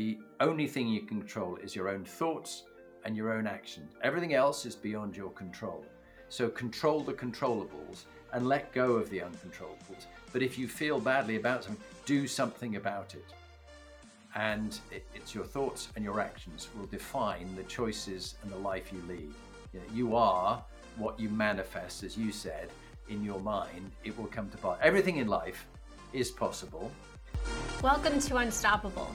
The only thing you can control is your own thoughts and your own actions. Everything else is beyond your control. So control the controllables and let go of the uncontrollables. But if you feel badly about something, do something about it. And it, it's your thoughts and your actions will define the choices and the life you lead. You, know, you are what you manifest, as you said, in your mind. It will come to pass. Everything in life is possible. Welcome to Unstoppable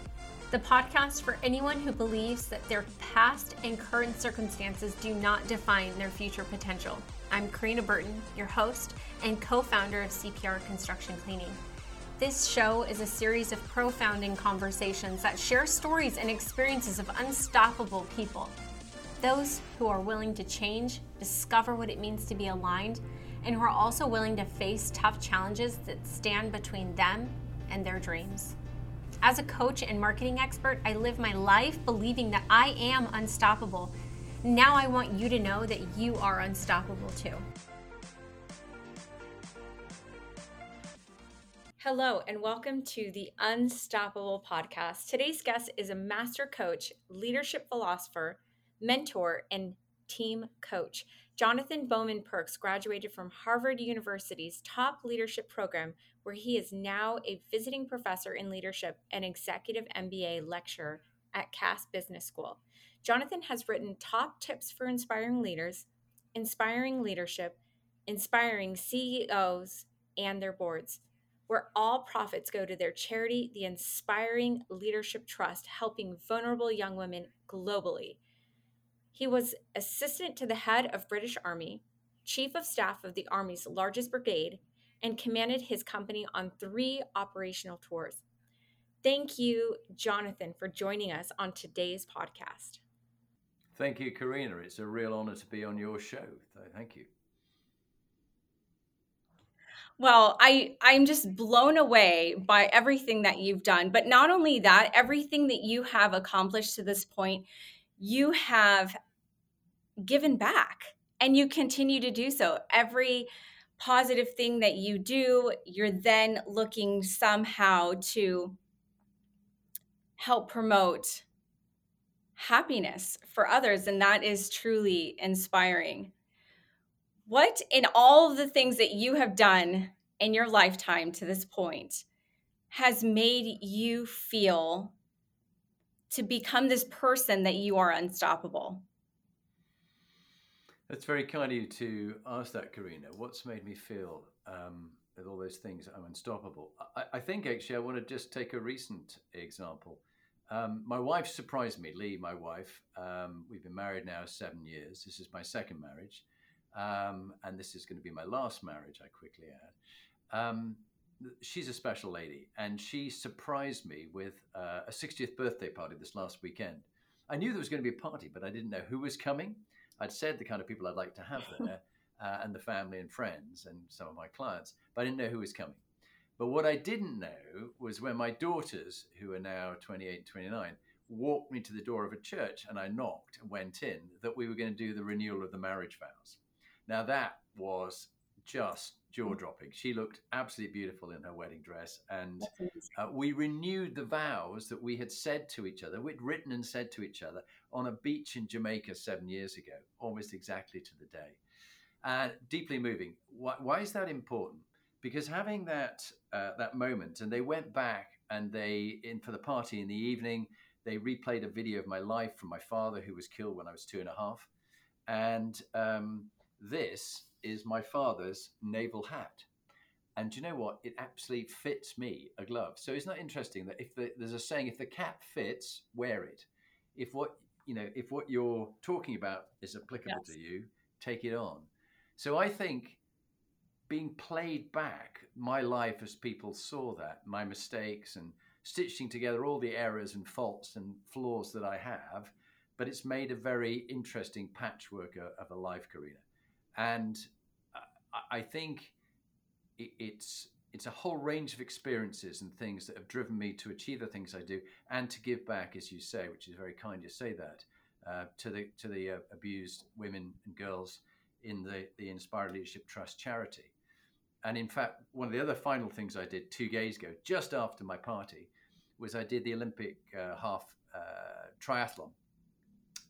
the podcast for anyone who believes that their past and current circumstances do not define their future potential. I'm Karina Burton, your host and co founder of CPR Construction Cleaning. This show is a series of profounding conversations that share stories and experiences of unstoppable people. Those who are willing to change, discover what it means to be aligned, and who are also willing to face tough challenges that stand between them and their dreams. As a coach and marketing expert, I live my life believing that I am unstoppable. Now I want you to know that you are unstoppable too. Hello, and welcome to the Unstoppable Podcast. Today's guest is a master coach, leadership philosopher, mentor, and team coach. Jonathan Bowman Perks graduated from Harvard University's top leadership program, where he is now a visiting professor in leadership and executive MBA lecturer at Cass Business School. Jonathan has written top tips for inspiring leaders, inspiring leadership, inspiring CEOs and their boards, where all profits go to their charity, the Inspiring Leadership Trust, helping vulnerable young women globally. He was assistant to the head of British Army, chief of staff of the Army's largest brigade, and commanded his company on three operational tours. Thank you, Jonathan, for joining us on today's podcast. Thank you, Karina. It's a real honor to be on your show. Thank you. Well, I I'm just blown away by everything that you've done. But not only that, everything that you have accomplished to this point, you have given back and you continue to do so. Every positive thing that you do, you're then looking somehow to help promote happiness for others. And that is truly inspiring. What, in all of the things that you have done in your lifetime to this point, has made you feel to become this person that you are unstoppable? That's very kind of you to ask that, Karina. What's made me feel um, with all those things I'm unstoppable? I, I, think actually I want to just take a recent example. Um, my wife surprised me, Lee, my wife. Um, we've been married now seven years. This is my second marriage. Um, and this is going to be my last marriage, I quickly add. Um, she's a special lady, and she surprised me with uh, a 60th birthday party this last weekend. I knew there was going to be a party, but I didn't know who was coming. I'd said the kind of people I'd like to have there, uh, and the family and friends and some of my clients, but I didn't know who was coming. But what I didn't know was when my daughters, who are now 28 and 29, walked me to the door of a church and I knocked and went in, that we were going to do the renewal of the marriage vows. Now, that was just jaw dropping. She looked absolutely beautiful in her wedding dress. And uh, we renewed the vows that we had said to each other, we'd written and said to each other on a beach in Jamaica seven years ago, almost exactly to the day. Uh, deeply moving. Why, why, is that important? Because having that uh, that moment, and they went back and they, in for the party in the evening, they replayed a video of my life from my father who was killed when I was two and a half, and um, this is my father's naval hat. And do you know what? It absolutely fits me a glove. So isn't that interesting that if the, there's a saying, if the cap fits, wear it. If what you know, if what you're talking about is applicable yes. to you, take it on. So I think being played back my life as people saw that, my mistakes and stitching together all the errors and faults and flaws that I have, but it's made a very interesting patchwork of a life, Karina. And uh, I think it's it's a whole range of experiences and things that have driven me to achieve the things I do and to give back, as you say, which is very kind you say that uh, to the to the uh, abused women and girls in the the Inspired Leadership Trust charity. And in fact, one of the other final things I did two days ago, just after my party, was I did the Olympic uh, half uh, triathlon,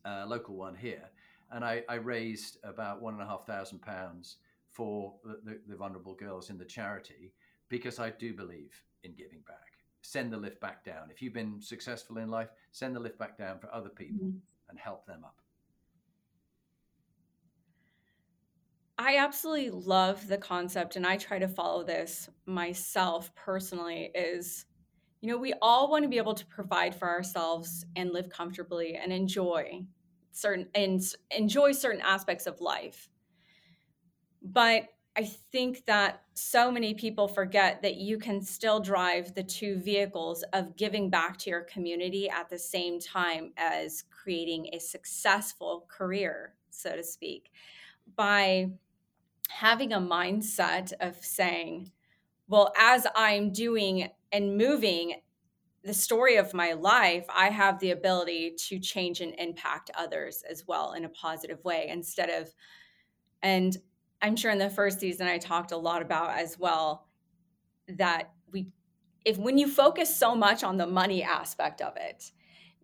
uh, local one here, and I, I, raised about one and a half thousand pounds for the, the, the vulnerable girls in the charity because I do believe in giving back. Send the lift back down. If you've been successful in life, send the lift back down for other people mm-hmm. and help them up. I absolutely love the concept and I try to follow this myself personally is you know we all want to be able to provide for ourselves and live comfortably and enjoy certain and enjoy certain aspects of life. But I think that so many people forget that you can still drive the two vehicles of giving back to your community at the same time as creating a successful career, so to speak, by having a mindset of saying, well, as I'm doing and moving the story of my life, I have the ability to change and impact others as well in a positive way instead of, and I'm sure in the first season I talked a lot about as well that we, if when you focus so much on the money aspect of it,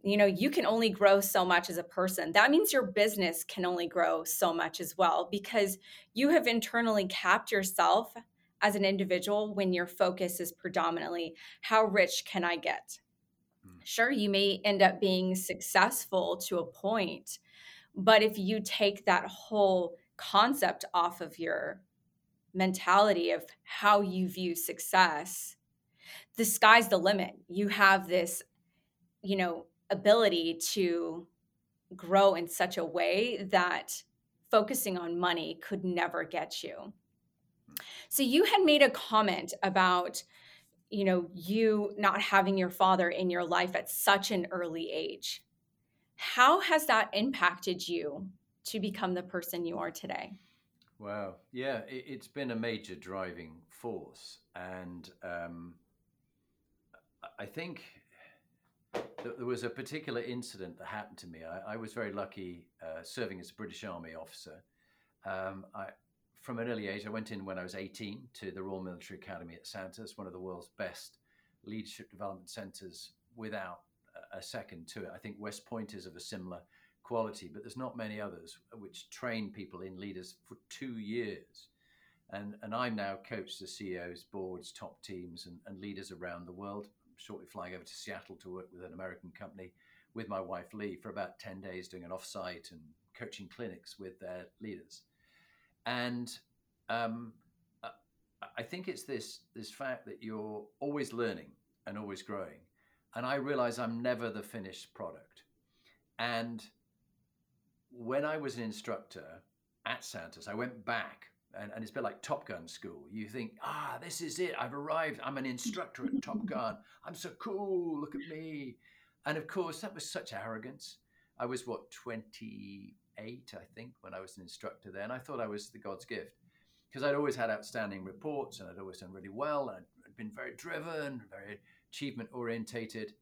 you know you can only grow so much as a person that means your business can only grow so much as well because you have internally capped yourself as an individual when your focus is predominantly how rich can i get hmm. sure you may end up being successful to a point but if you take that whole concept off of your mentality of how you view success the sky's the limit you have this you know ability to grow in such a way that focusing on money could never get you. So you had made a comment about you know you not having your father in your life at such an early age. How has that impacted you to become the person you are today? Wow. Yeah, it, has been a major driving force. And um, I think there was a particular incident that happened to me. I, I was very lucky uh, serving as a British Army officer. Um, I, from an early age, I went in when I was 18 to the Royal Military Academy at Sandhurst, one of the world's best leadership development centers without a second to it. I think West Point is of a similar quality, but there's not many others which train people in leaders for two years. And, and I'm now coached the CEOs, boards, top teams, and, and leaders around the world shortly flying over to Seattle to work with an American company with my wife Lee for about 10 days doing an offsite and coaching clinics with their leaders. And um, I think it's this, this fact that you're always learning and always growing. And I realize I'm never the finished product. And when I was an instructor at Sandhurst, I went back and, and, it's a bit like Top Gun school. You think, ah, this is it. I've arrived. I'm an instructor at Top Gun. I'm so cool. Look at me. And of course, that was such arrogance. I was, what, 28, I think, when I was an instructor there. And I thought I was the God's gift because I'd always had outstanding reports and I'd always done really well. And I'd been very driven, very achievement orientated.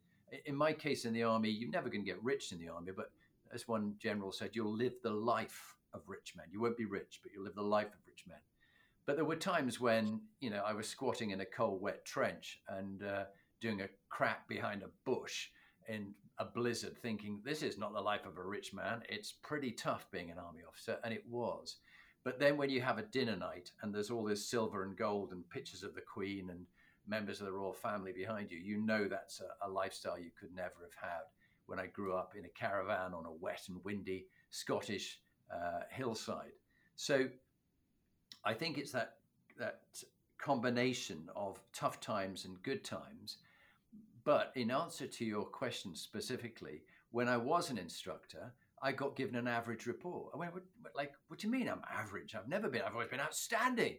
In my case, in the army, you're never going to get rich in the army, but as one general said, you'll live the life of rich men. You won't be rich, but you'll live the life of rich men. But there were times when, you know, I was squatting in a cold, wet trench and uh, doing a crap behind a bush in a blizzard, thinking, this is not the life of a rich man. It's pretty tough being an army officer. And it was. But then when you have a dinner night and there's all this silver and gold and pictures of the Queen and members of the royal family behind you, you know that's a, a lifestyle you could never have had when I grew up in a caravan on a wet and windy Scottish uh, hillside. So I think it's that that combination of tough times and good times. But in answer to your question specifically, when I was an instructor, I got given an average report. I went, what, like, what do you mean I'm average? I've never been. I've always been outstanding.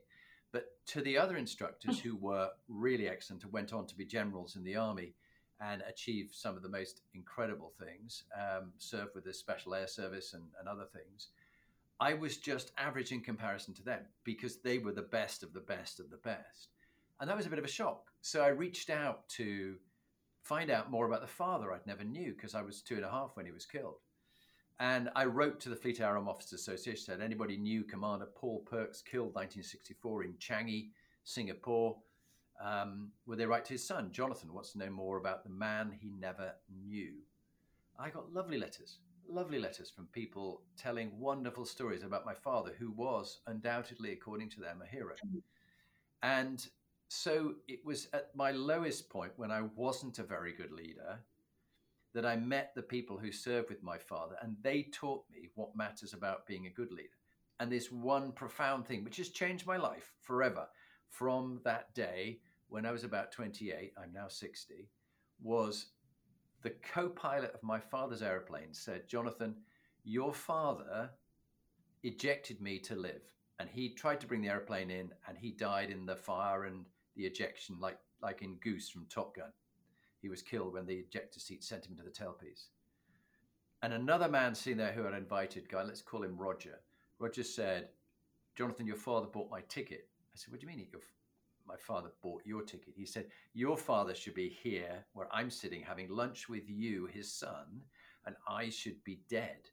But to the other instructors who were really excellent and went on to be generals in the army and achieve some of the most incredible things, um, served with the Special Air Service and, and other things, I was just average in comparison to them because they were the best of the best of the best. And that was a bit of a shock. So I reached out to find out more about the father I'd never knew because I was two and a half when he was killed. And I wrote to the Fleet Air Arm Officers Association, said anybody knew Commander Paul Perks killed 1964 in Changi, Singapore. Um, would they write to his son, Jonathan, wants to know more about the man he never knew? I got lovely letters, lovely letters from people telling wonderful stories about my father, who was undoubtedly, according to them, a hero. Mm-hmm. And so it was at my lowest point when I wasn't a very good leader that I met the people who served with my father, and they taught me what matters about being a good leader. And this one profound thing, which has changed my life forever from that day when I was about 28, I'm now 60, was the co pilot of my father's aeroplane said, Jonathan, your father ejected me to live. And he tried to bring the aeroplane in and he died in the fire and the ejection, like, like in Goose from Top Gun. He was killed when the ejector seat sent him into the tailpiece. And another man sitting there who had invited guy, let's call him Roger. Roger said, Jonathan, your father bought my ticket. I said, What do you mean? My father bought your ticket. He said, Your father should be here where I'm sitting having lunch with you, his son, and I should be dead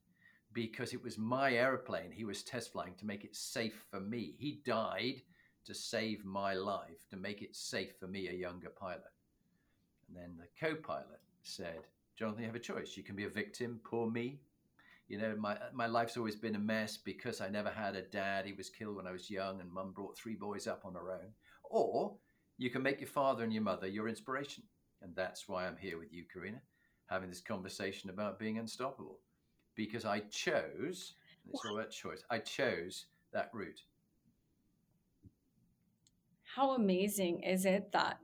because it was my airplane he was test flying to make it safe for me. He died to save my life, to make it safe for me, a younger pilot. And then the co pilot said, Jonathan, you have a choice. You can be a victim, poor me. You know, my, my life's always been a mess because I never had a dad. He was killed when I was young, and mum brought three boys up on her own. Or you can make your father and your mother your inspiration. And that's why I'm here with you, Karina, having this conversation about being unstoppable. Because I chose, it's all about choice, I chose that route. How amazing is it that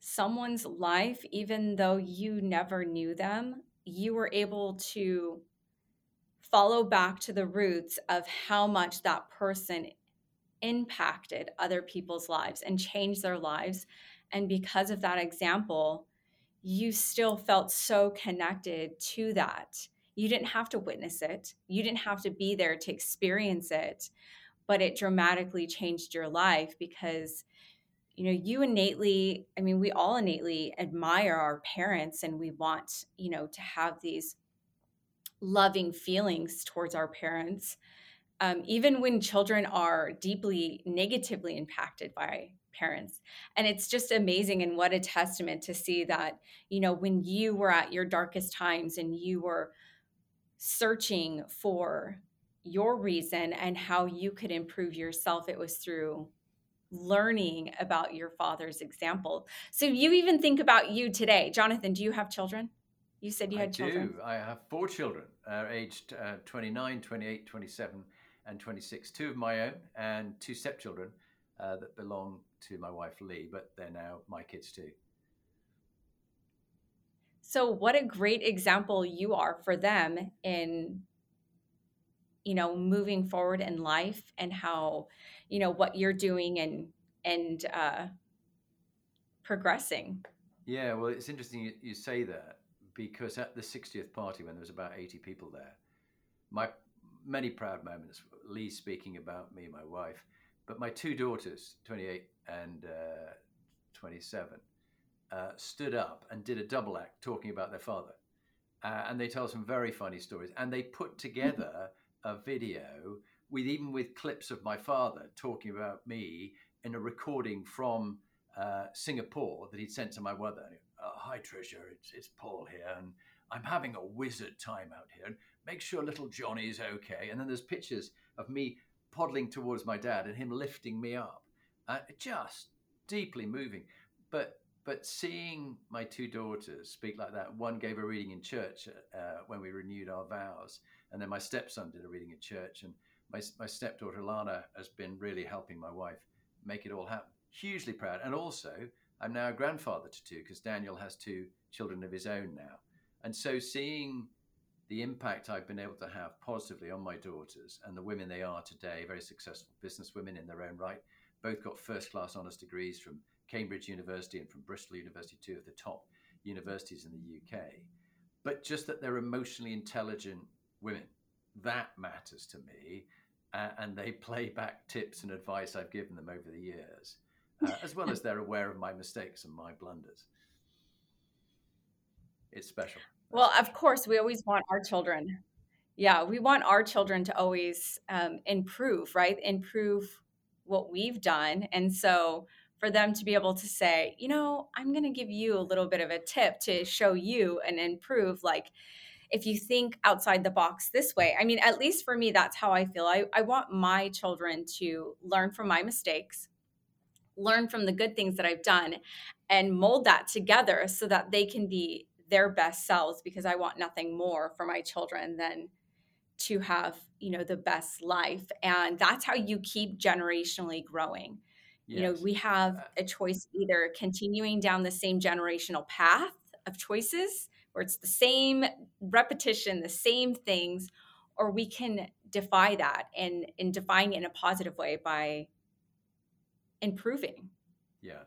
someone's life, even though you never knew them, you were able to follow back to the roots of how much that person impacted other people's lives and changed their lives. And because of that example, you still felt so connected to that. You didn't have to witness it, you didn't have to be there to experience it, but it dramatically changed your life because you know you innately i mean we all innately admire our parents and we want you know to have these loving feelings towards our parents um, even when children are deeply negatively impacted by parents. And it's just amazing and what a testament to see that you know when you were at your darkest times and you were searching for your reason and how you could improve yourself it was through learning about your father's example. So you even think about you today. Jonathan do you have children? You said you had I children. Do. i have four children uh, aged uh, 29 28 27 and 26 two of my own and two stepchildren uh, that belong to my wife lee but they're now my kids too. So what a great example you are for them in you know moving forward in life and how you know what you're doing and and uh progressing. Yeah well it's interesting you, you say that because at the 60th party when there was about 80 people there my many proud moments lee speaking about me my wife but my two daughters 28 and uh, 27 uh, stood up and did a double act talking about their father. Uh, and they tell some very funny stories. And they put together a video with even with clips of my father talking about me in a recording from uh, Singapore that he'd sent to my mother. Oh, Hi, Treasure, it's, it's Paul here, and I'm having a wizard time out here. And make sure little Johnny's okay. And then there's pictures of me poddling towards my dad and him lifting me up. Uh, just deeply moving. But but seeing my two daughters speak like that, one gave a reading in church uh, when we renewed our vows, and then my stepson did a reading at church, and my, my stepdaughter Lana has been really helping my wife make it all happen. Hugely proud. And also, I'm now a grandfather to two because Daniel has two children of his own now. And so seeing the impact I've been able to have positively on my daughters and the women they are today, very successful business women in their own right, both got first class honours degrees from Cambridge University and from Bristol University, two of the top universities in the UK. But just that they're emotionally intelligent women, that matters to me. Uh, and they play back tips and advice I've given them over the years, uh, as well as they're aware of my mistakes and my blunders. It's special. Well, of course, we always want our children. Yeah, we want our children to always um, improve, right? Improve what we've done. And so for them to be able to say, you know, I'm going to give you a little bit of a tip to show you and improve. Like, if you think outside the box this way, I mean, at least for me, that's how I feel. I, I want my children to learn from my mistakes, learn from the good things that I've done, and mold that together so that they can be their best selves because I want nothing more for my children than to have, you know, the best life. And that's how you keep generationally growing. Yes. You know, we have a choice either continuing down the same generational path of choices where it's the same repetition, the same things, or we can defy that and, and defying it in a positive way by improving. Yeah.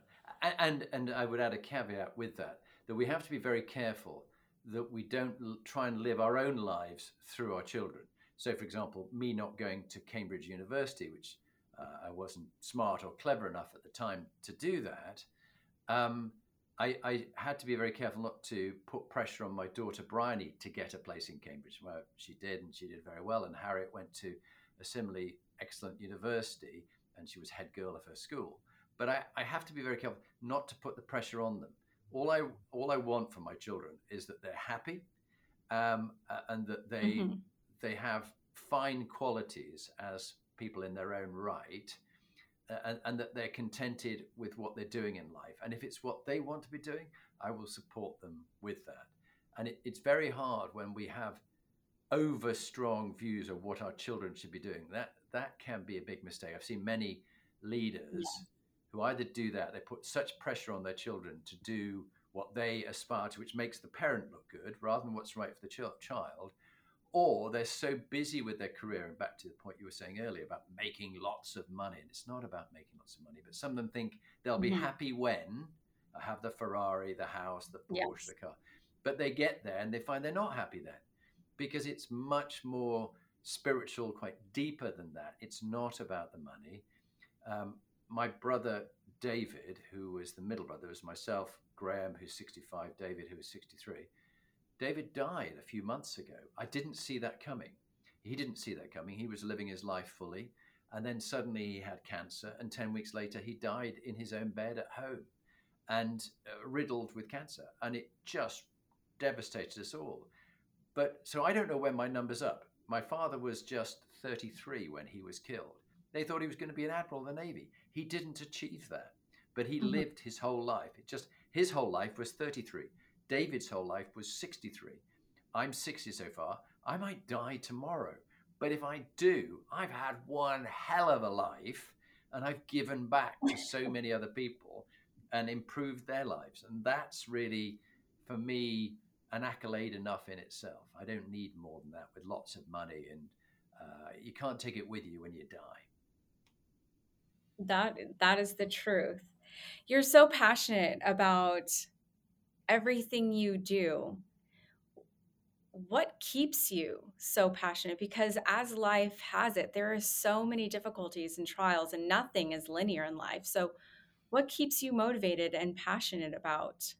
And, and I would add a caveat with that, that we have to be very careful that we don't try and live our own lives through our children. So, for example, me not going to Cambridge University, which uh, I wasn't smart or clever enough at the time to do that, um, I, I, had to be very careful not to put pressure on my daughter Bryony to get a place in Cambridge. Well, she did, and she did very well. And Harriet went to a similarly excellent university, and she was head girl of her school. But I, I have to be very careful not to put the pressure on them. All I all I want for my children is that they're happy, um, and that they mm-hmm. they have fine qualities as people in their own right and, and, that they're contented with what they're doing in life. And if it's what they want to be doing, I will support them with that. And it, it's very hard when we have over strong views of what our children should be doing. That that can be a big mistake. I've seen many leaders yeah. Who either do that, they put such pressure on their children to do what they aspire to, which makes the parent look good rather than what's right for the ch- child, or they're so busy with their career and back to the point you were saying earlier about making lots of money and it's not about making lots of money but some of them think they'll be mm-hmm. happy when i have the ferrari the house the porsche yes. the car but they get there and they find they're not happy then because it's much more spiritual quite deeper than that it's not about the money um, my brother david who was the middle brother was myself graham who's 65 david who was 63 David died a few months ago. I didn't see that coming. He didn't see that coming. He was living his life fully. And then suddenly he had cancer. And 10 weeks later, he died in his own bed at home and uh, riddled with cancer. And it just devastated us all. But so I don't know when my number's up. My father was just 33 when he was killed. They thought he was going to be an admiral of the Navy. He didn't achieve that, but he mm-hmm. lived his whole life. It just his whole life was 33. David's whole life was 63. I'm 60 so far. I might die tomorrow. But if I do, I've had one hell of a life and I've given back to so many other people and improved their lives. And that's really, for me, an accolade enough in itself. I don't need more than that with lots of money, and uh, you can't take it with you when you die. That that is the truth. You're so passionate about everything you do. What keeps you so passionate? Because as life has it there are so many difficulties and trials and nothing is linear in life. So what keeps you motivated and passionate about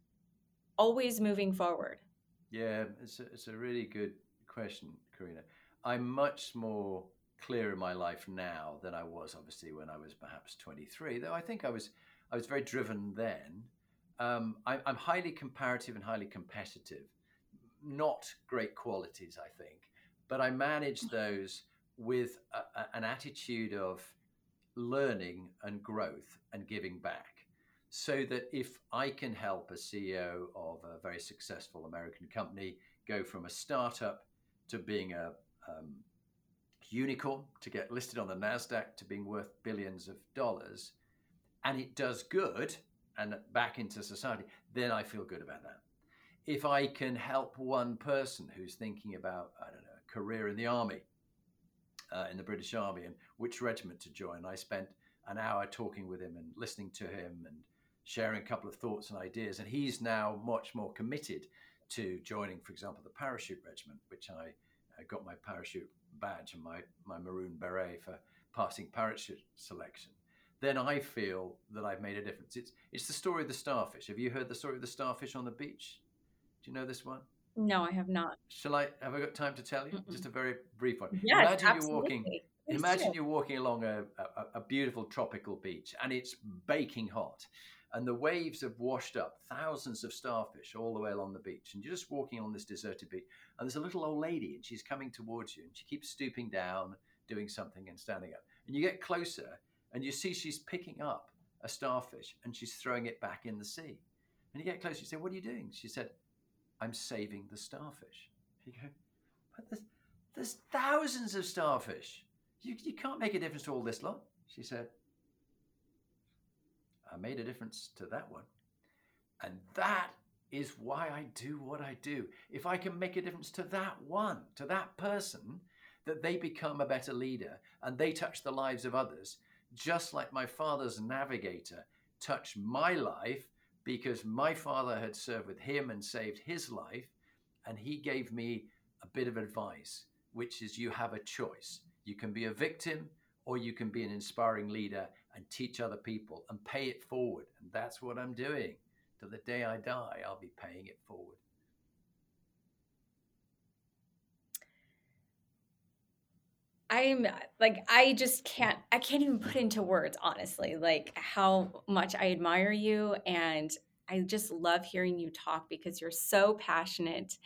always moving forward? Yeah it's a, it's a really good question karina. I'm much more clear in my life now than i was obviously when i was perhaps 23 though i think i was i was very driven then um, I, I'm highly comparative and highly competitive. Not great qualities, I think, but I manage those with a, a, an attitude of learning and growth and giving back. So that if I can help a CEO of a very successful American company go from a startup to being a um, unicorn to get listed on the NASDAQ to being worth billions of dollars, and it does good, and back into society, then I feel good about that. If I can help one person who's thinking about, I don't know, a career in the army, uh, in the British Army, and which regiment to join, I spent an hour talking with him and listening to him and sharing a couple of thoughts and ideas. And he's now much more committed to joining, for example, the parachute regiment, which I, I got my parachute badge and my, my maroon beret for passing parachute selection then I feel that I've made a difference. It's it's the story of the starfish. Have you heard the story of the starfish on the beach? Do you know this one? No, I have not. Shall I? Have I got time to tell you? Mm-mm. Just a very brief one. Yes, Imagine absolutely. you're walking. Imagine you're walking along a, a, a, beautiful tropical beach and it's baking hot, and the waves have washed up thousands of starfish all the way along the beach. And you're just walking on this deserted beach, and there's a little old lady, and she's coming towards you, and she keeps stooping down, doing something, and standing up. And you get closer, and you see she's picking up a starfish and she's throwing it back in the sea. And you get closer, you say, What are you doing? She said, I'm saving the starfish. You go, But there's, there's thousands of starfish. You, you can't make a difference to all this lot. She said, I made a difference to that one. And that is why I do what I do. If I can make a difference to that one, to that person, that they become a better leader and they touch the lives of others, just like my father's navigator touched my life because my father had served with him and saved his life. And he gave me a bit of advice, which is you have a choice. You can be a victim or you can be an inspiring leader and teach other people and pay it forward. And that's what I'm doing. To the day I die, I'll be paying it forward. I'm like I just can't I can't even put into words honestly like how much I admire you and I just love hearing you talk because you're so passionate.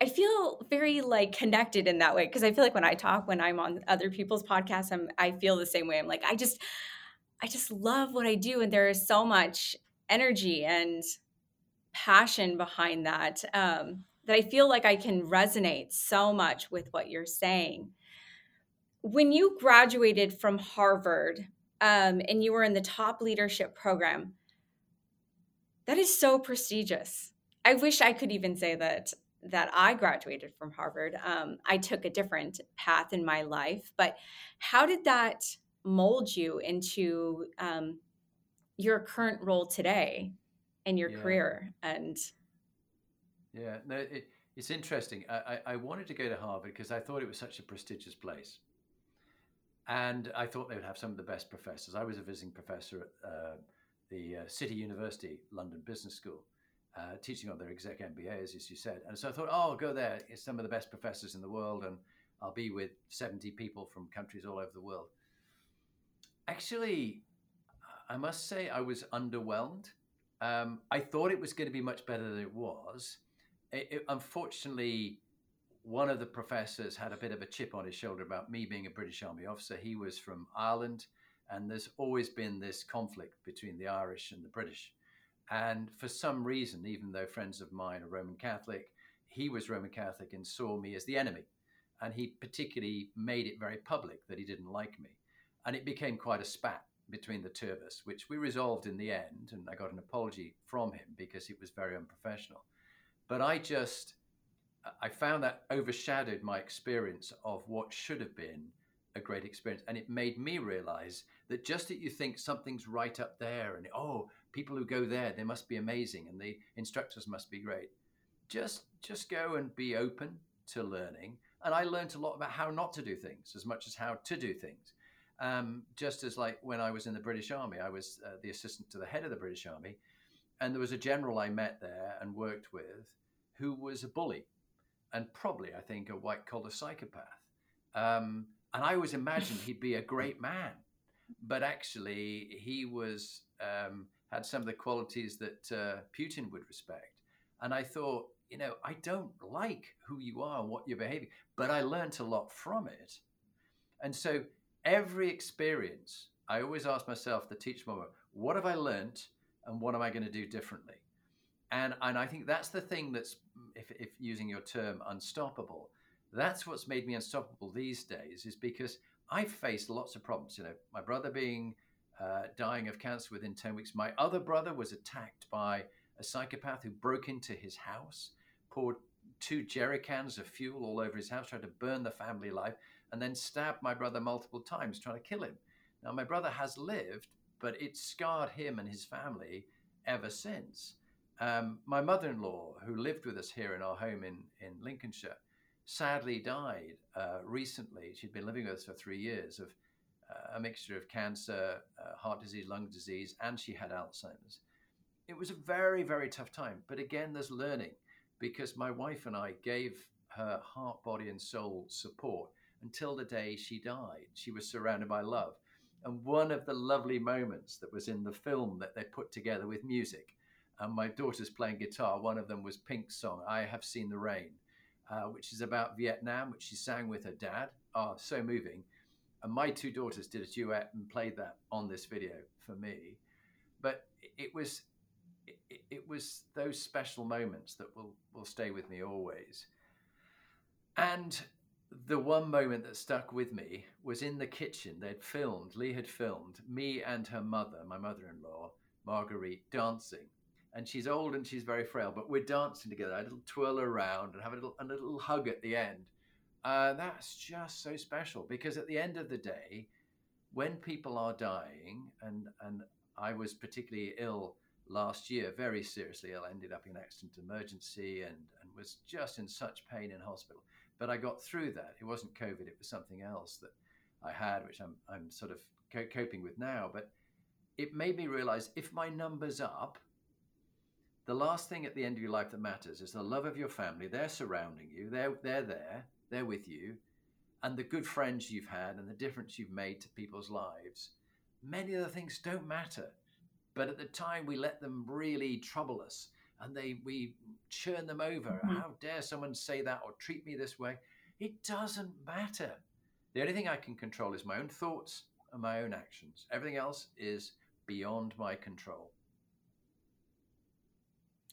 I feel very like connected in that way because I feel like when I talk when I'm on other people's podcasts I'm I feel the same way. I'm like I just I just love what I do and there is so much energy and passion behind that um that I feel like I can resonate so much with what you're saying when you graduated from Harvard um, and you were in the top leadership program, that is so prestigious. I wish I could even say that that I graduated from Harvard. Um, I took a different path in my life, but how did that mold you into um, your current role today and your yeah. career? And yeah, no, it, it's interesting. I, I, I wanted to go to Harvard because I thought it was such a prestigious place and I thought they would have some of the best professors. I was a visiting professor at uh, the uh, City University London Business School, uh, teaching on their exec MBAs, as you said. And so I thought, oh, I'll go there. It's some of the best professors in the world, and I'll be with 70 people from countries all over the world. Actually, I must say I was underwhelmed. Um, I thought it was going to be much better than it was. It, it, unfortunately, one of the professors had a bit of a chip on his shoulder about me being a British Army officer. He was from Ireland, and there's always been this conflict between the Irish and the British. And for some reason, even though friends of mine are Roman Catholic, he was Roman Catholic and saw me as the enemy. And he particularly made it very public that he didn't like me. And it became quite a spat between the two of us, which we resolved in the end. And I got an apology from him because it was very unprofessional. But I just I found that overshadowed my experience of what should have been a great experience. And it made me realize that just that you think something's right up there and, oh, people who go there, they must be amazing and the instructors must be great. Just, just go and be open to learning. And I learned a lot about how not to do things as much as how to do things. Um, just as like when I was in the British Army, I was uh, the assistant to the head of the British Army. And there was a general I met there and worked with who was a bully and probably, I think, a white collar psychopath. Um, and I always imagined he'd be a great man, but actually, he was um, had some of the qualities that uh, Putin would respect. And I thought, you know, I don't like who you are and what you're behaving, but I learned a lot from it. And so every experience, I always ask myself, the teach moment, what have I learned and what am I going to do differently? and and I think that's the thing that's if, if using your term unstoppable. That's what's made me unstoppable these days is because I've faced lots of problems you know my brother being uh, dying of cancer within 10 weeks. My other brother was attacked by a psychopath who broke into his house poured two jerry cans of fuel all over his house tried to burn the family life and then stabbed my brother multiple times trying to kill him now my brother has lived but it scarred him and his family ever since um, my mother in law, who lived with us here in our home in, in Lincolnshire, sadly died uh, recently. She'd been living with us for three years of uh, a mixture of cancer, uh, heart disease, lung disease, and she had Alzheimer's. It was a very, very tough time. But again, there's learning because my wife and I gave her heart, body, and soul support. Until the day she died. She was surrounded by love. And one of the lovely moments that was in the film that they put together with music, and my daughter's playing guitar, one of them was Pink's song, I Have Seen the Rain, uh, which is about Vietnam, which she sang with her dad. Oh, so moving. And my two daughters did a duet and played that on this video for me. But it was it, it was those special moments that will will stay with me always. And the one moment that stuck with me was in the kitchen. They'd filmed, Lee had filmed me and her mother, my mother in law, Marguerite, dancing. And she's old and she's very frail, but we're dancing together. A little twirl around and have a little, a little hug at the end. Uh, that's just so special because at the end of the day, when people are dying, and, and I was particularly ill last year, very seriously ill, ended up in accident emergency and, and was just in such pain in hospital but I got through that. It wasn't COVID; it was something else that I had, which I'm I'm sort of co- coping with now. But it made me realize if my numbers up, the last thing at the end of your life that matters is the love of your family. They're surrounding you. They're they're there. They're with you, and the good friends you've had and the difference you've made to people's lives. Many of the things don't matter, but at the time we let them really trouble us and they we churn them over. Mm-hmm. How dare someone say that or treat me this way? It doesn't matter. The only thing I can control is my own thoughts and my own actions. Everything else is beyond my control.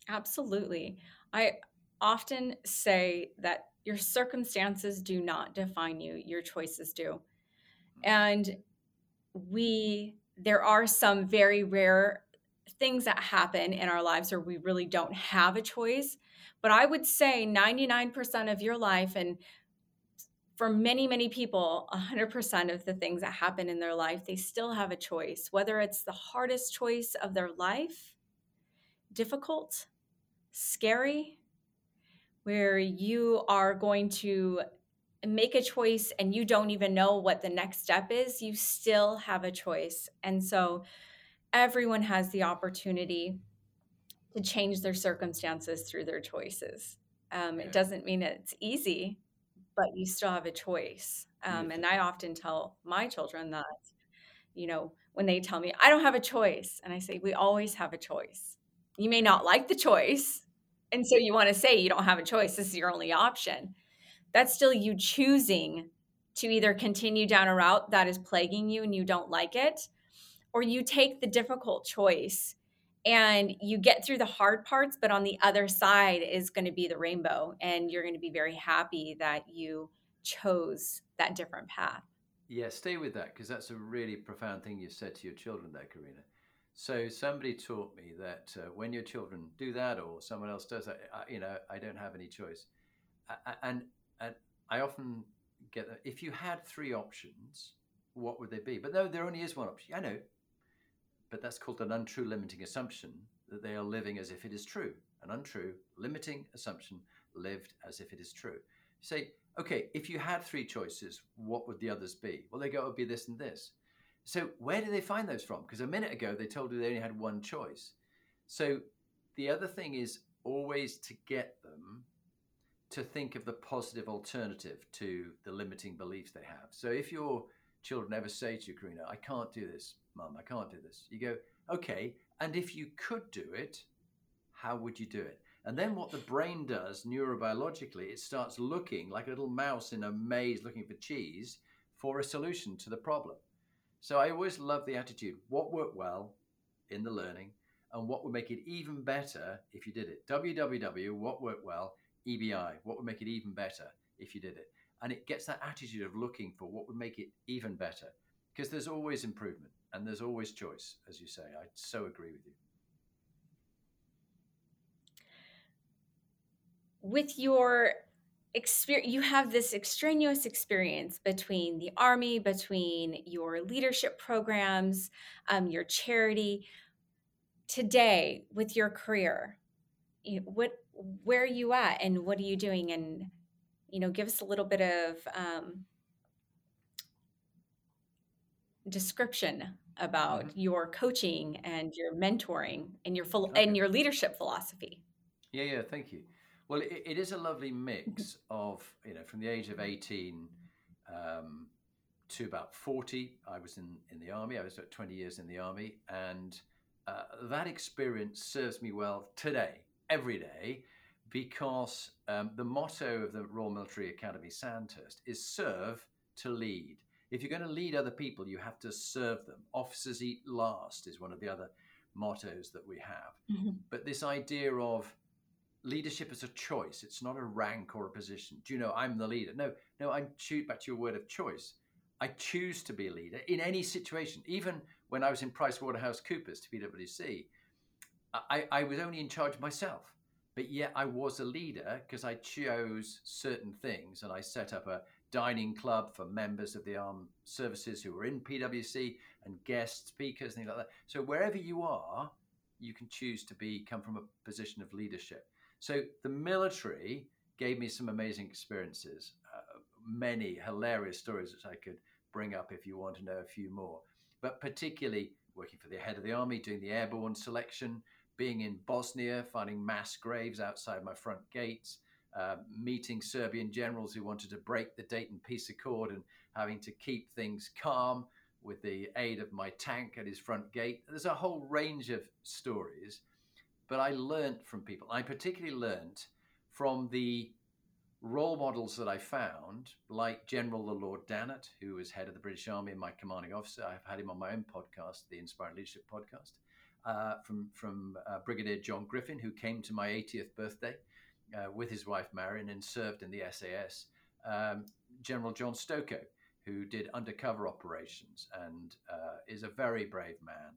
Absolutely. I often say that your circumstances do not define you, your choices do. Mm-hmm. And we, there are some very rare things that happen in our lives where we really don't have a choice. But I would say 99% of your life, and for many, many people, 100% of the things that happen in their life, they still have a choice, whether it's the hardest choice of their life, difficult, scary, where you are going to make a choice and you don't even know what the next step is, you still have a choice. And so, everyone has the opportunity to change their circumstances through their choices. Um, it doesn't mean it's easy, but you still have a choice. Um, and I often tell my children that, you know, when they tell me, I don't have a choice, and I say, we always have a choice. You may not like the choice. And so you want to say you don't have a choice. This is your only option. That's still you choosing to either continue down a route that is plaguing you and you don't like it, or you take the difficult choice and you get through the hard parts but on the other side is going to be the rainbow and you're going to be very happy that you chose that different path. Yeah stay with that because that's a really profound thing you said to your children there karina. So somebody taught me that uh, when your children do that or someone else does that I, you know i don't have any choice. And and i often get that if you had three options what would they be? But no there only is one option. I know but that's called an untrue limiting assumption that they are living as if it is true. An untrue limiting assumption lived as if it is true. Say, okay, if you had three choices, what would the others be? Well, they go, it would be this and this. So where do they find those from? Because a minute ago they told you they only had one choice. So the other thing is always to get them to think of the positive alternative to the limiting beliefs they have. So if your children ever say to you, Karina, I can't do this, Mum, I can't do this. You go, okay, and if you could do it, how would you do it? And then what the brain does neurobiologically, it starts looking like a little mouse in a maze looking for cheese for a solution to the problem. So I always love the attitude what worked well in the learning and what would make it even better if you did it. www, what worked well, EBI, what would make it even better if you did it. And it gets that attitude of looking for what would make it even better because there's always improvement and there's always choice, as you say. I so agree with you. With your experience, you have this extraneous experience between the army, between your leadership programs, um, your charity. Today, with your career, what where are you at, and what are you doing? And you know, give us a little bit of um, description about mm-hmm. your coaching and your mentoring and your full okay. and your leadership philosophy. Yeah, yeah, thank you. Well, it, it is a lovely mix of you know from the age of eighteen um, to about 40. I was in, in the army. I was about 20 years in the army. And uh, that experience serves me well today, every day, because um, the motto of the Royal Military Academy Sandhurst is serve to lead. If you're going to lead other people, you have to serve them. Officers eat last is one of the other mottos that we have. Mm-hmm. But this idea of leadership is a choice. It's not a rank or a position. Do you know I'm the leader? No, no, I'm back to your word of choice. I choose to be a leader in any situation. Even when I was in PricewaterhouseCoopers to PwC, I, I was only in charge of myself. But yet I was a leader because I chose certain things and I set up a dining club for members of the armed services who were in PwC and guest speakers and things like that. So wherever you are, you can choose to be come from a position of leadership. So the military gave me some amazing experiences, uh, many hilarious stories which I could bring up if you want to know a few more. But particularly working for the head of the army, doing the airborne selection, being in Bosnia, finding mass graves outside my front gates, uh, meeting Serbian generals who wanted to break the Dayton Peace Accord and having to keep things calm with the aid of my tank at his front gate. There's a whole range of stories, but I learned from people. I particularly learned from the role models that I found, like General the Lord Dannatt, who was head of the British Army and my commanding officer. I've had him on my own podcast, the Inspiring Leadership podcast. Uh, from from uh, Brigadier John Griffin, who came to my 80th birthday uh, with his wife Marion and served in the SAS. Um, General John Stokoe, who did undercover operations and uh, is a very brave man,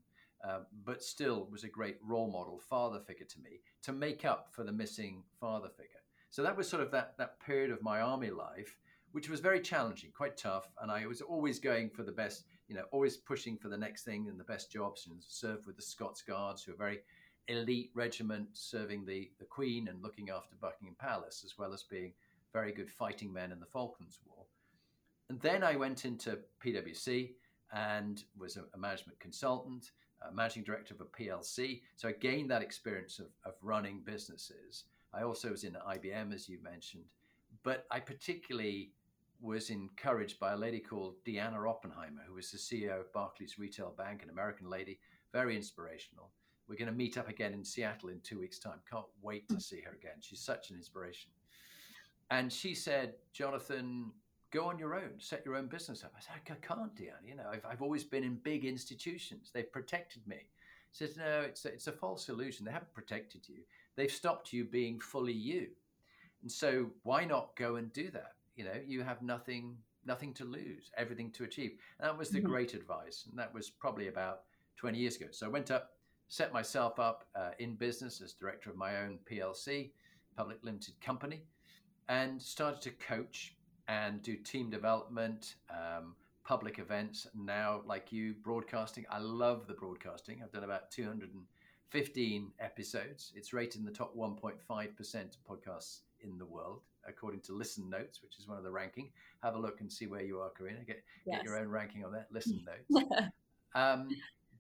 uh, but still was a great role model, father figure to me, to make up for the missing father figure. So that was sort of that that period of my army life, which was very challenging, quite tough, and I was always going for the best, you know, always pushing for the next thing and the best jobs, and served with the Scots Guards, who are very elite regiment serving the, the Queen and looking after Buckingham Palace, as well as being very good fighting men in the Falklands War. And then I went into PwC and was a, a management consultant, a managing director of a PLC. So I gained that experience of, of running businesses. I also was in IBM, as you mentioned. But I particularly was encouraged by a lady called Deanna Oppenheimer, who was the CEO of Barclays Retail Bank, an American lady, very inspirational. We're going to meet up again in Seattle in two weeks' time. Can't wait to hmm. see her again. She's such an inspiration. And she said, Jonathan, go on your own, set your own business up. I said, I can't, Deanna. You know, I've, I've always been in big institutions. They've protected me. She says, no, it's a, it's a false illusion. They haven't protected you. They've stopped you being fully you. And so why not go and do that? You know, you have nothing nothing to lose, everything to achieve. And that was the mm-hmm. great advice. And that was probably about 20 years ago. So I went up, set myself up uh, in business as director of my own PLC, public limited company, and started to coach and do team development, um, public events. Now, like you, broadcasting. I love the broadcasting. I've done about 215 episodes. It's rated in the top 1.5% of podcasts in the world, according to Listen Notes, which is one of the ranking. Have a look and see where you are, Karina. Get, yes. get your own ranking on that. Listen Notes. um,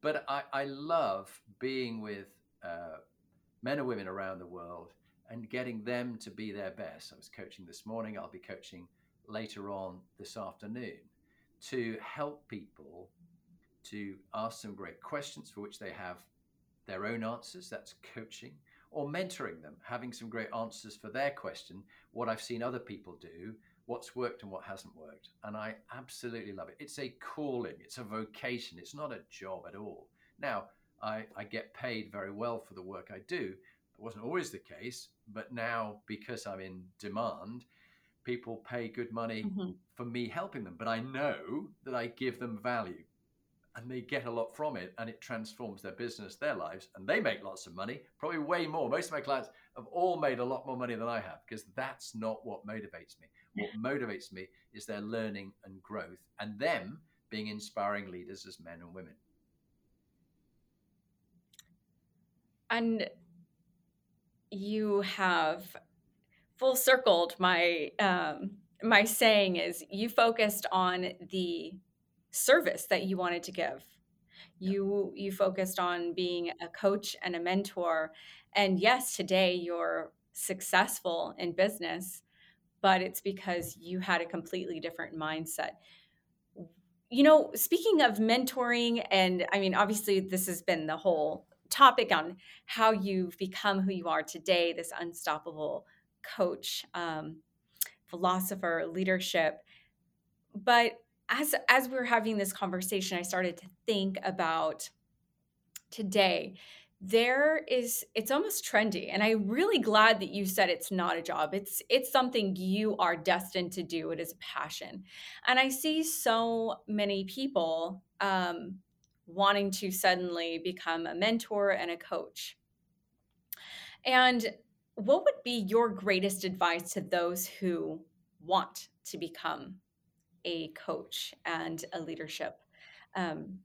but I, I love being with uh, men and women around the world and getting them to be their best. I was coaching this morning, I'll be coaching later on this afternoon to help people to ask some great questions for which they have their own answers. That's coaching or mentoring them, having some great answers for their question, what I've seen other people do, what's worked and what hasn't worked. And I absolutely love it. It's a calling, it's a vocation, it's not a job at all. Now, I, I get paid very well for the work I do. It wasn't always the case, but now because I'm in demand, people pay good money mm-hmm. for me helping them. But I know that I give them value and they get a lot from it and it transforms their business, their lives, and they make lots of money, probably way more. Most of my clients have all made a lot more money than I have because that's not what motivates me. What motivates me is their learning and growth and them being inspiring leaders as men and women. And you have full circled my um, my saying is you focused on the service that you wanted to give you you focused on being a coach and a mentor and yes today you're successful in business but it's because you had a completely different mindset. You know, speaking of mentoring, and I mean, obviously, this has been the whole topic on how you've become who you are today, this unstoppable coach, um, philosopher, leadership. But as as we were having this conversation, I started to think about today there is it's almost trendy and i'm really glad that you said it's not a job. It's it's something you are destined to do. It is a passion. And i see so many people um, wanting to suddenly become a mentor and a coach. And what would be your greatest advice to those who want to become a coach and a leadership um,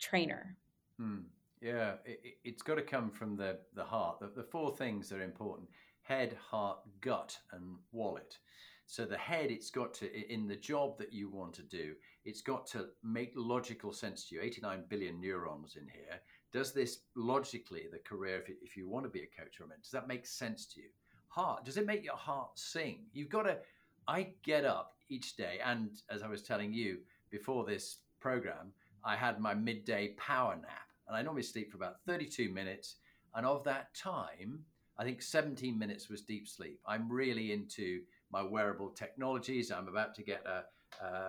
trainer hmm. Yeah, it, has got to come from the, the heart. The, the four things that are important head, heart, gut, and wallet. So the head, it's got to, in the job that you want to do, it's got to make logical sense to you. 89 billion neurons in here. Does this logically, the career, if, if you want to be a coach or a mentor, does that make sense to you? Heart, does it make your heart sing? You've got to, I get up each day, and as I was telling you before this program, I had my midday power nap and I normally sleep for about 32 minutes. And of that time, I think 17 minutes was deep sleep. I'm really into my wearable technologies. I'm about to get a,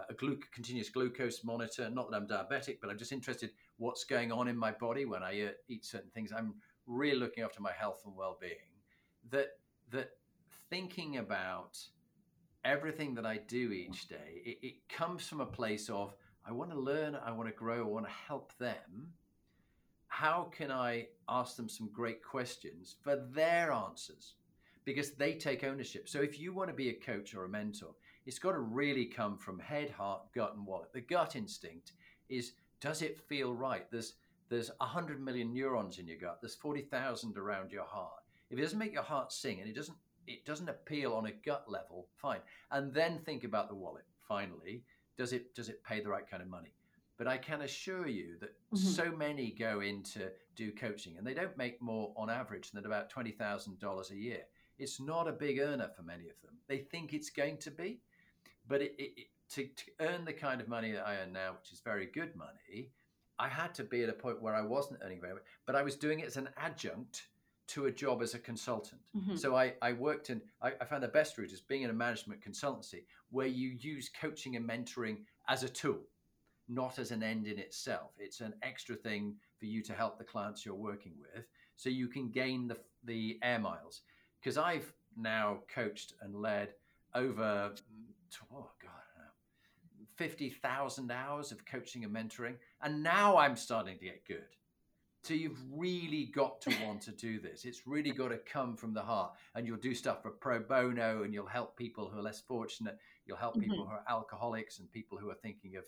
a glu- continuous glucose monitor. Not that I'm diabetic, but I'm just interested what's going on in my body when I uh, eat certain things. I'm really looking after my health and well-being. That that thinking about everything that I do each day, it, it comes from a place of I want to learn, I want to grow, I want to help them how can I ask them some great questions for their answers? Because they take ownership. So if you want to be a coach or a mentor, it's got to really come from head, heart, gut, and wallet. The gut instinct is does it feel right? There's there's 100 million neurons in your gut. There's 40,000 around your heart. If it doesn't make your heart sing and it doesn't it doesn't appeal on a gut level, fine. And then think about the wallet. Finally, does it does it pay the right kind of money? But I can assure you that mm-hmm. so many go in to do coaching and they don't make more on average than about $20,000 a year. It's not a big earner for many of them. They think it's going to be, but it, it, it, to, to earn the kind of money that I earn now, which is very good money, I had to be at a point where I wasn't earning very much, but I was doing it as an adjunct to a job as a consultant. Mm-hmm. So I, I worked in, I, I, found the best route is being in a management consultancy where you use coaching and mentoring as a tool not as an end in itself. It's an extra thing for you to help the clients you're working with so you can gain the, the air miles. Because I've now coached and led over, oh God, 50,000 hours of coaching and mentoring. And now I'm starting to get good. So you've really got to want to do this. It's really got to come from the heart. And you'll do stuff for pro bono and you'll help people who are less fortunate. You'll help people mm-hmm. who are alcoholics and people who are thinking of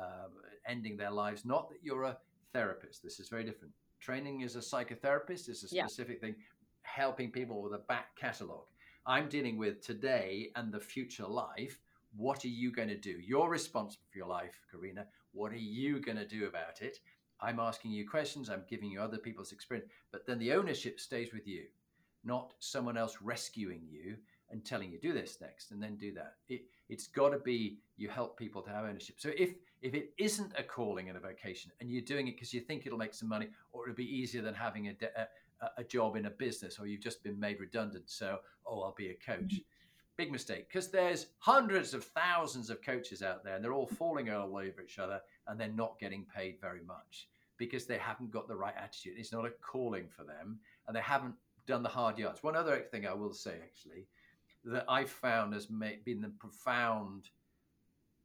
um, ending their lives. Not that you're a therapist. This is very different. Training as a psychotherapist is a specific yeah. thing, helping people with a back catalogue. I'm dealing with today and the future life. What are you going to do? You're responsible for your life, Karina. What are you going to do about it? I'm asking you questions, I'm giving you other people's experience, but then the ownership stays with you, not someone else rescuing you and telling you do this next and then do that. It, it's got to be you help people to have ownership. So if if it isn't a calling and a vocation and you're doing it because you think it'll make some money or it'll be easier than having a, a, a job in a business or you've just been made redundant so oh i'll be a coach mm-hmm. big mistake because there's hundreds of thousands of coaches out there and they're all falling all over each other and they're not getting paid very much because they haven't got the right attitude it's not a calling for them and they haven't done the hard yards one other thing i will say actually that i've found has been the profound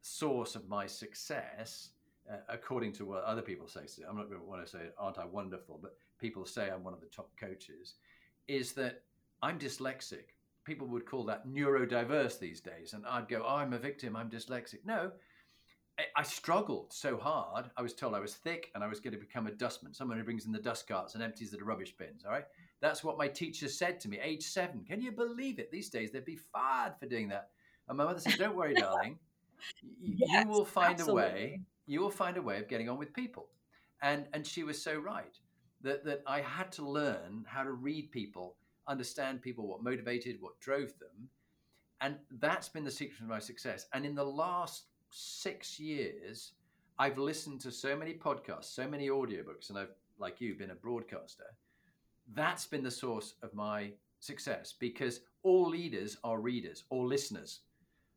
source of my success, uh, according to what other people say, So I'm not going to want to say, aren't I wonderful, but people say I'm one of the top coaches, is that I'm dyslexic. People would call that neurodiverse these days. And I'd go, oh, I'm a victim, I'm dyslexic. No, I struggled so hard. I was told I was thick and I was going to become a dustman, someone who brings in the dust carts and empties the rubbish bins. All right. That's what my teacher said to me, age seven. Can you believe it? These days, they'd be fired for doing that. And my mother said, Don't worry, darling yes, you will find absolutely. a way you will find a way of getting on with people and and she was so right that that i had to learn how to read people understand people what motivated what drove them and that's been the secret of my success. And in the last six years, I've listened to so many podcasts, so many audiobooks, and I've, like you, been a broadcaster. That's been the source of my success because all leaders are readers or listeners,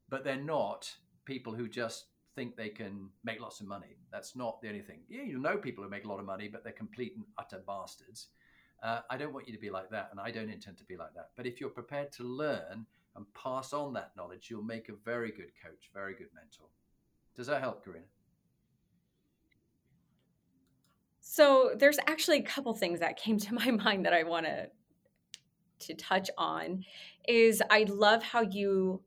but they're not people who just think they can make lots of money. That's not the only thing. Yeah, you know people who make a lot of money, but they're complete and utter bastards. Uh, I don't want you to be like that, and I don't intend to be like that. But if you're prepared to learn and pass on that knowledge, you'll make a very good coach, very good mentor. Does that help, Karina? So there's actually a couple things that came to my mind that I want to to touch on is I love how you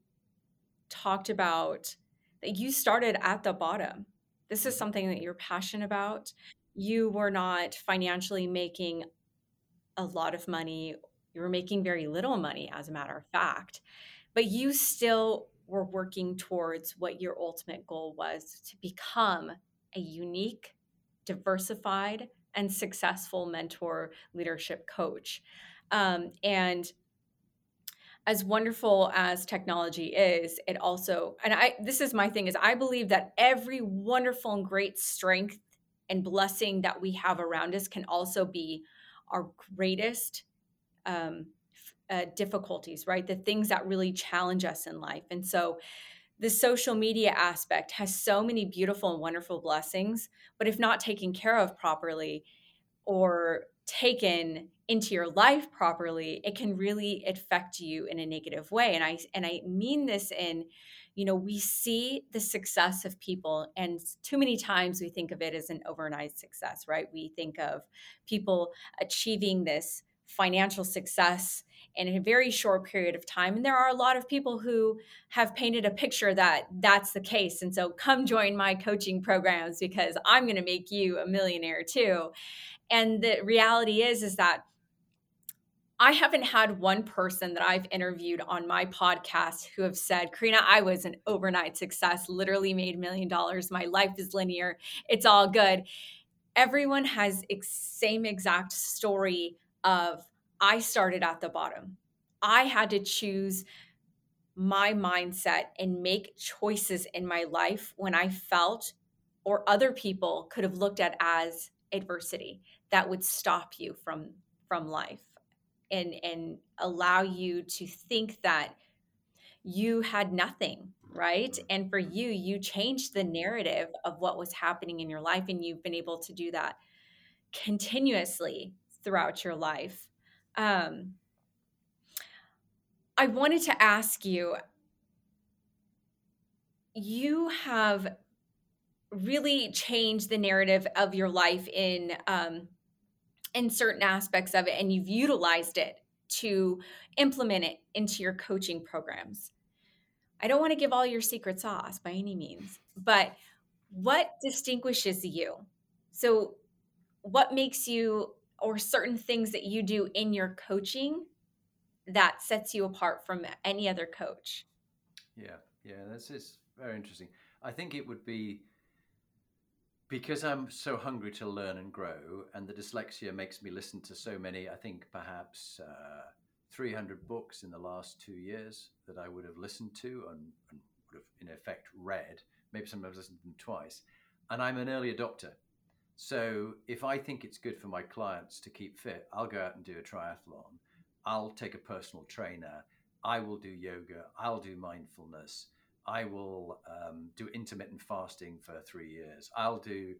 talked about that you started at the bottom. This is mm-hmm. something that you're passionate about. You were not financially making a lot of money. You were making very little money, as a matter of fact, but you still were working towards what your ultimate goal was to become a unique, diversified, and successful mentor leadership coach. Um, and as wonderful as technology is, it also, and I, this is my thing, is I believe that every wonderful and great strength and blessing that we have around us can also be our greatest um, uh, difficulties, right? The things that really challenge us in life. And so, the social media aspect has so many beautiful and wonderful blessings, but if not taken care of properly or taken into your life properly, it can really affect you in a negative way. And I and I mean this in, you know, we see the success of people and too many times we think of it as an overnight success, right? We think of people achieving this financial success in a very short period of time and there are a lot of people who have painted a picture that that's the case and so come join my coaching programs because i'm going to make you a millionaire too and the reality is is that I haven't had one person that I've interviewed on my podcast who have said, Karina, I was an overnight success, literally made a million dollars. My life is linear. It's all good. Everyone has ex- same exact story of I started at the bottom. I had to choose my mindset and make choices in my life when I felt or other people could have looked at as adversity that would stop you from from life and and allow you to think that you had nothing right and for you you changed the narrative of what was happening in your life and you've been able to do that continuously throughout your life um, i wanted to ask you you have really changed the narrative of your life in um, in certain aspects of it and you've utilized it to implement it into your coaching programs. I don't want to give all your secret sauce by any means, but what distinguishes you? So, what makes you, or certain things that you do in your coaching that sets you apart from any other coach? Yeah, yeah, this is very interesting. I think it would be because I'm so hungry to learn and grow, and the dyslexia makes me listen to so many, I think perhaps uh, 300 books in the last two years that I would have listened to and, and would have, in effect, read. Maybe sometimes listened to them twice. And I'm an early adopter. So if I think it's good for my clients to keep fit, I'll go out and do a triathlon. I'll take a personal trainer. I will do yoga. I'll do mindfulness. I will um, do intermittent fasting for three years. I'll do,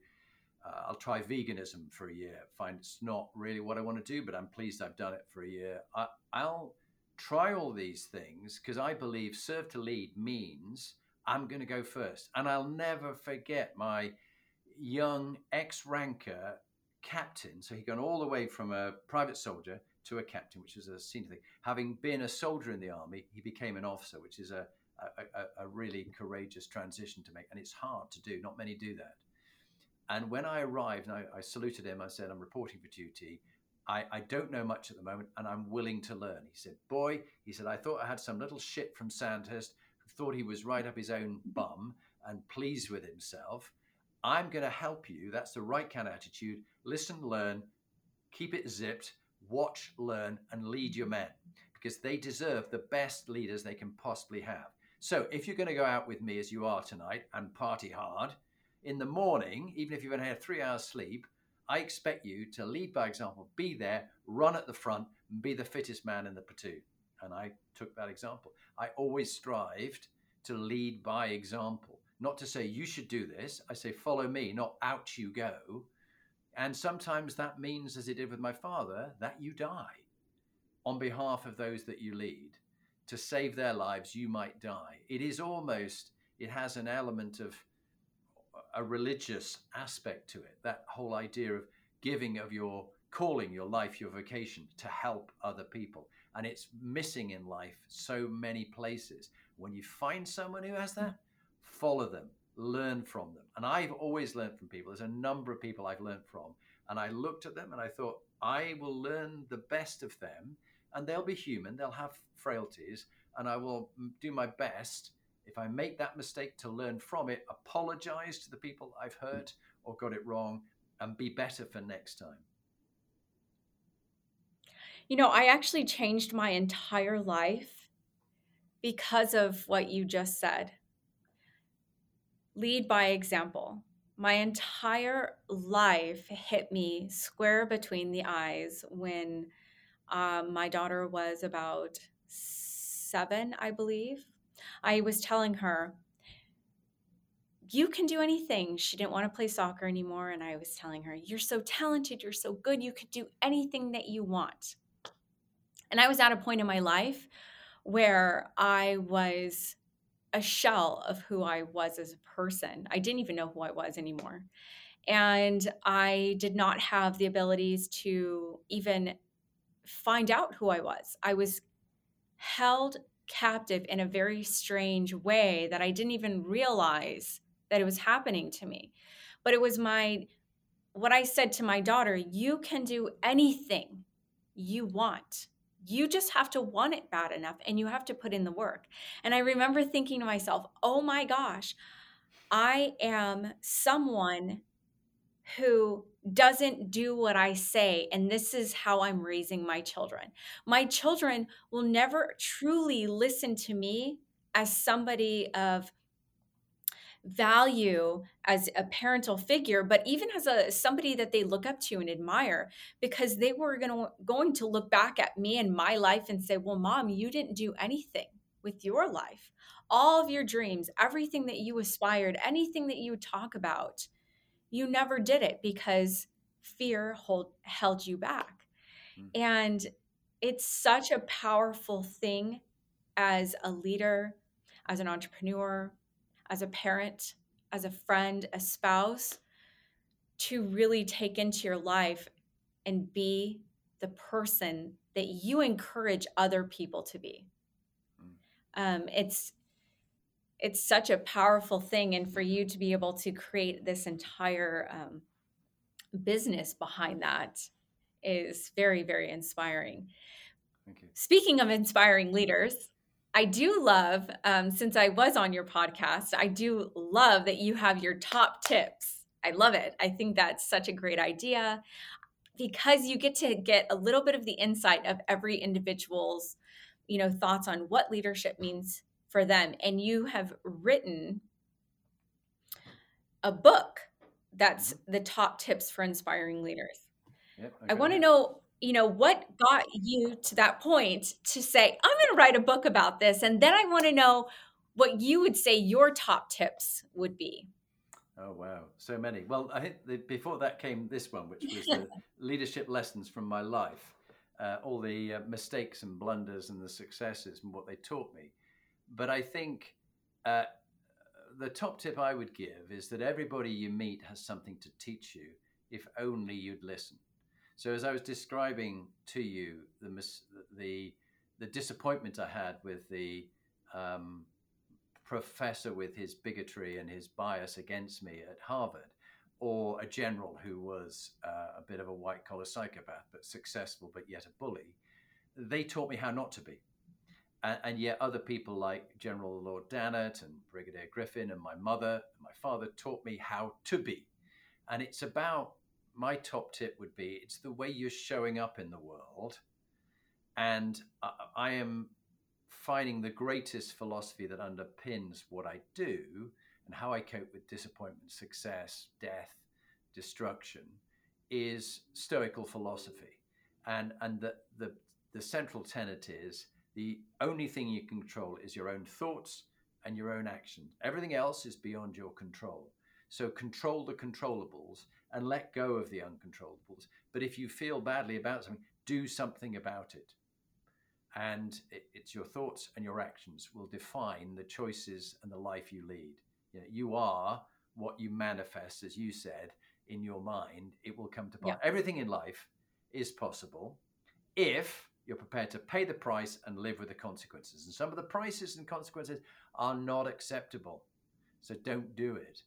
uh, I'll try veganism for a year. Find it's not really what I want to do, but I'm pleased I've done it for a year. I, I'll try all these things because I believe serve to lead means I'm going to go first. And I'll never forget my young ex ranker captain. So he'd gone all the way from a private soldier to a captain, which is a senior thing. Having been a soldier in the army, he became an officer, which is a a, a, really courageous transition to make. And it's hard to do. Not many do that. And when I arrived and I, I saluted him, I said, I'm reporting for duty. I, I, don't know much at the moment and I'm willing to learn. He said, Boy, he said, I thought I had some little shit from Sandhurst who thought he was right up his own bum and pleased with himself. I'm going to help you. That's the right kind of attitude. Listen, learn, keep it zipped, watch, learn, and lead your men because they deserve the best leaders they can possibly have. So if you're going to go out with me as you are tonight and party hard, in the morning, even if you've only had three hours sleep, I expect you to lead by example, be there, run at the front, and be the fittest man in the platoon. And I took that example. I always strived to lead by example, not to say you should do this. I say follow me, not out you go. And sometimes that means, as it did with my father, that you die on behalf of those that you lead. To save their lives, you might die. It is almost, it has an element of a religious aspect to it. That whole idea of giving of your calling, your life, your vocation to help other people. And it's missing in life so many places. When you find someone who has that, follow them, learn from them. And I've always learned from people. There's a number of people I've learned from. And I looked at them and I thought, I will learn the best of them. And they'll be human, they'll have frailties. And I will do my best if I make that mistake to learn from it, apologize to the people I've hurt or got it wrong, and be better for next time. You know, I actually changed my entire life because of what you just said. Lead by example. My entire life hit me square between the eyes when um, my daughter was about seven, I believe. I was telling her, you can do anything. She didn't want to play soccer anymore. And I was telling her, you're so talented. You're so good. You could do anything that you want. And I was at a point in my life where I was a shell of who I was as a person. I didn't even know who I was anymore. And I did not have the abilities to even find out who I was. I was held captive in a very strange way that I didn't even realize that it was happening to me. But it was my, what I said to my daughter you can do anything you want. You just have to want it bad enough and you have to put in the work. And I remember thinking to myself, oh my gosh, I am someone who doesn't do what I say. And this is how I'm raising my children. My children will never truly listen to me as somebody of value as a parental figure but even as a somebody that they look up to and admire because they were going to going to look back at me and my life and say well mom you didn't do anything with your life all of your dreams everything that you aspired anything that you talk about you never did it because fear hold, held you back. Mm. And it's such a powerful thing as a leader, as an entrepreneur, as a parent, as a friend, a spouse, to really take into your life and be the person that you encourage other people to be. Mm. Um, it's it's such a powerful thing and for you to be able to create this entire um, business behind that is very very inspiring speaking of inspiring leaders i do love um, since i was on your podcast i do love that you have your top tips i love it i think that's such a great idea because you get to get a little bit of the insight of every individual's you know thoughts on what leadership means for them. And you have written a book that's the top tips for inspiring leaders. Yep, I, I want to know, you know, what got you to that point to say, I'm going to write a book about this. And then I want to know what you would say your top tips would be. Oh wow, so many. Well, I think the, before that came this one, which was the leadership lessons from my life, uh, all the uh, mistakes and blunders and the successes and what they taught me. But I think uh, the top tip I would give is that everybody you meet has something to teach you if only you'd listen. So as I was describing to you the mis- the the disappointment I had with the um, professor with his bigotry and his bias against me at Harvard, or a general who was uh, a bit of a white collar psychopath but successful but yet a bully, they taught me how not to be and, and, yet other people like General Lord Dannatt and Brigadier Griffin and my mother and my father taught me how to be. And it's about my top tip would be it's the way you're showing up in the world And I, I am finding the greatest philosophy that underpins what I do and how I cope with disappointment, success, death, destruction is Stoical philosophy. And, and the, the, the central tenet is the only thing you can control is your own thoughts and your own actions. Everything else is beyond your control. So control the controllables and let go of the uncontrollables. But if you feel badly about something, do something about it. And it, it's your thoughts and your actions will define the choices and the life you lead. You, know, you are what you manifest, as you said, in your mind. It will come to pass. Yeah. Everything in life is possible if you're prepared to pay the price and live with the consequences. And some of the prices and consequences are not acceptable. So don't do it.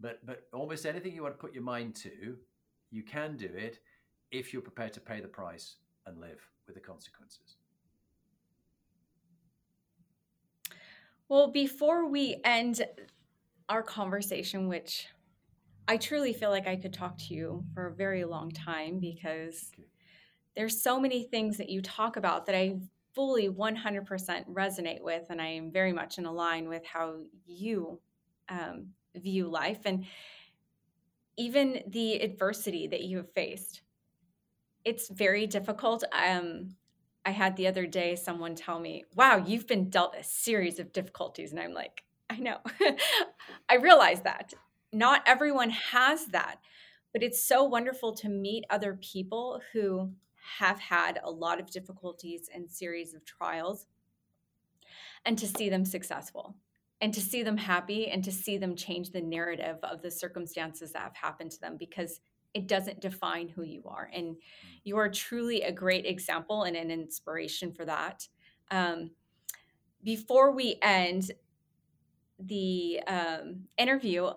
But but almost anything you want to put your mind to, you can do it if you're prepared to pay the price and live with the consequences. Well, before we end our conversation, which I truly feel like I could talk to you for a very long time because okay. there's so many things that you talk about that I fully 100% resonate with, and I am very much in line with how you um, view life and even the adversity that you have faced. It's very difficult. Um, I had the other day someone tell me, Wow, you've been dealt a series of difficulties. And I'm like, I know. I realize that. Not everyone has that, but it's so wonderful to meet other people who have had a lot of difficulties and series of trials and to see them successful and to see them happy and to see them change the narrative of the circumstances that have happened to them because it doesn't define who you are. And you are truly a great example and an inspiration for that. Um, before we end the um, interview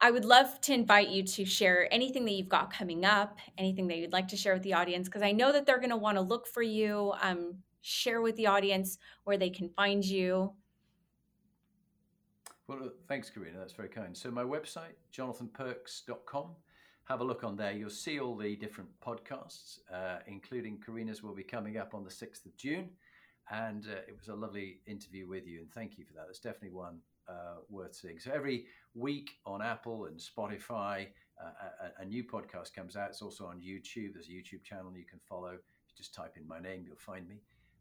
i would love to invite you to share anything that you've got coming up anything that you'd like to share with the audience because i know that they're going to want to look for you um, share with the audience where they can find you well, thanks, Karina. That's very kind. So, my website, jonathanperks.com. Have a look on there. You'll see all the different podcasts, uh, including Karina's, will be coming up on the 6th of June. And uh, it was a lovely interview with you, and thank you for that. It's definitely one uh, worth seeing. So, every week on Apple and Spotify, uh, a, a, new podcast comes out. It's also on YouTube. There's a YouTube channel you can follow. You just type in my name, you'll find me.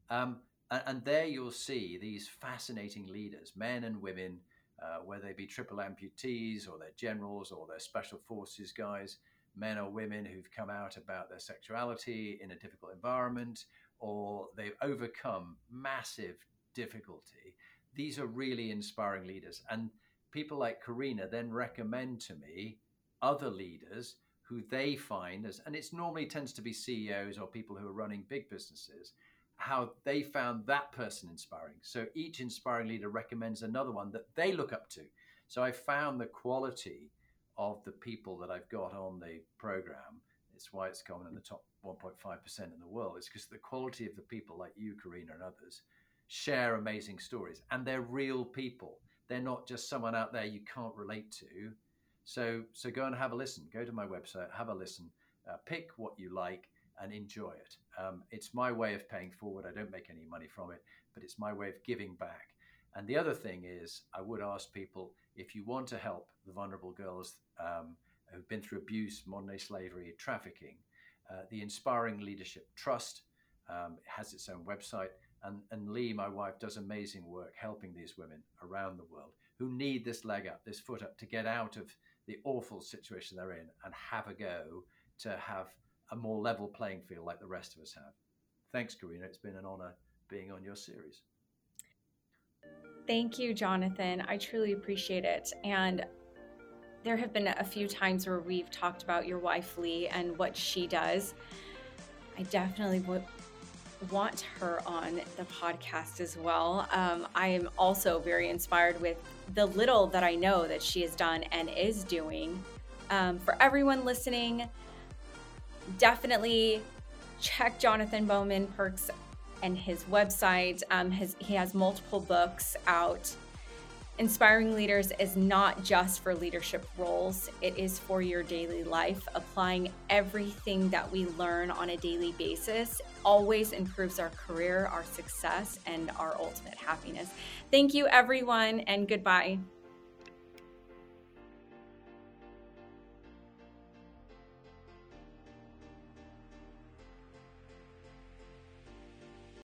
Um, and there you'll see these fascinating leaders, men and women uh, whether they be triple amputees or they're generals or they're special forces guys, men or women who've come out about their sexuality in a difficult environment or they've overcome massive difficulty. These are really inspiring leaders. And people like Karina then recommend to me other leaders who they find as, and it's normally tends to be CEOs or people who are running big businesses how they found that person inspiring. So each inspiring leader recommends another one that they look up to. So I found the quality of the people that I've got on the program. It's why it's coming in the top 1.5% in the world. It's because the quality of the people like you, Karina, and others share amazing stories and they're real people. They're not just someone out there you can't relate to. So, so go and have a listen. Go to my website, have a listen, uh, pick what you like, and enjoy it. Um, it's my way of paying forward. I don't make any money from it, but it's my way of giving back. And the other thing is, I would ask people if you want to help the vulnerable girls um, who've been through abuse, modern slavery, trafficking, uh, the Inspiring Leadership Trust um, has its own website. And, and Lee, my wife, does amazing work helping these women around the world who need this leg up, this foot up to get out of the awful situation they're in and have a go to have a more level playing field like the rest of us have. Thanks, Karina. It's been an honor being on your series. Thank you, Jonathan. I truly appreciate it. And there have been a few times where we've talked about your wife, Lee, and what she does. I definitely would want her on the podcast as well. Um, I am also very inspired with the little that I know that she has done and is doing. Um, for everyone listening, definitely check Jonathan Bowman Perks and his website. Um, his, he has multiple books out. Inspiring Leaders is not just for leadership roles, it is for your daily life, applying everything that we learn on a daily basis always improves our career, our success, and our ultimate happiness. Thank you, everyone, and goodbye.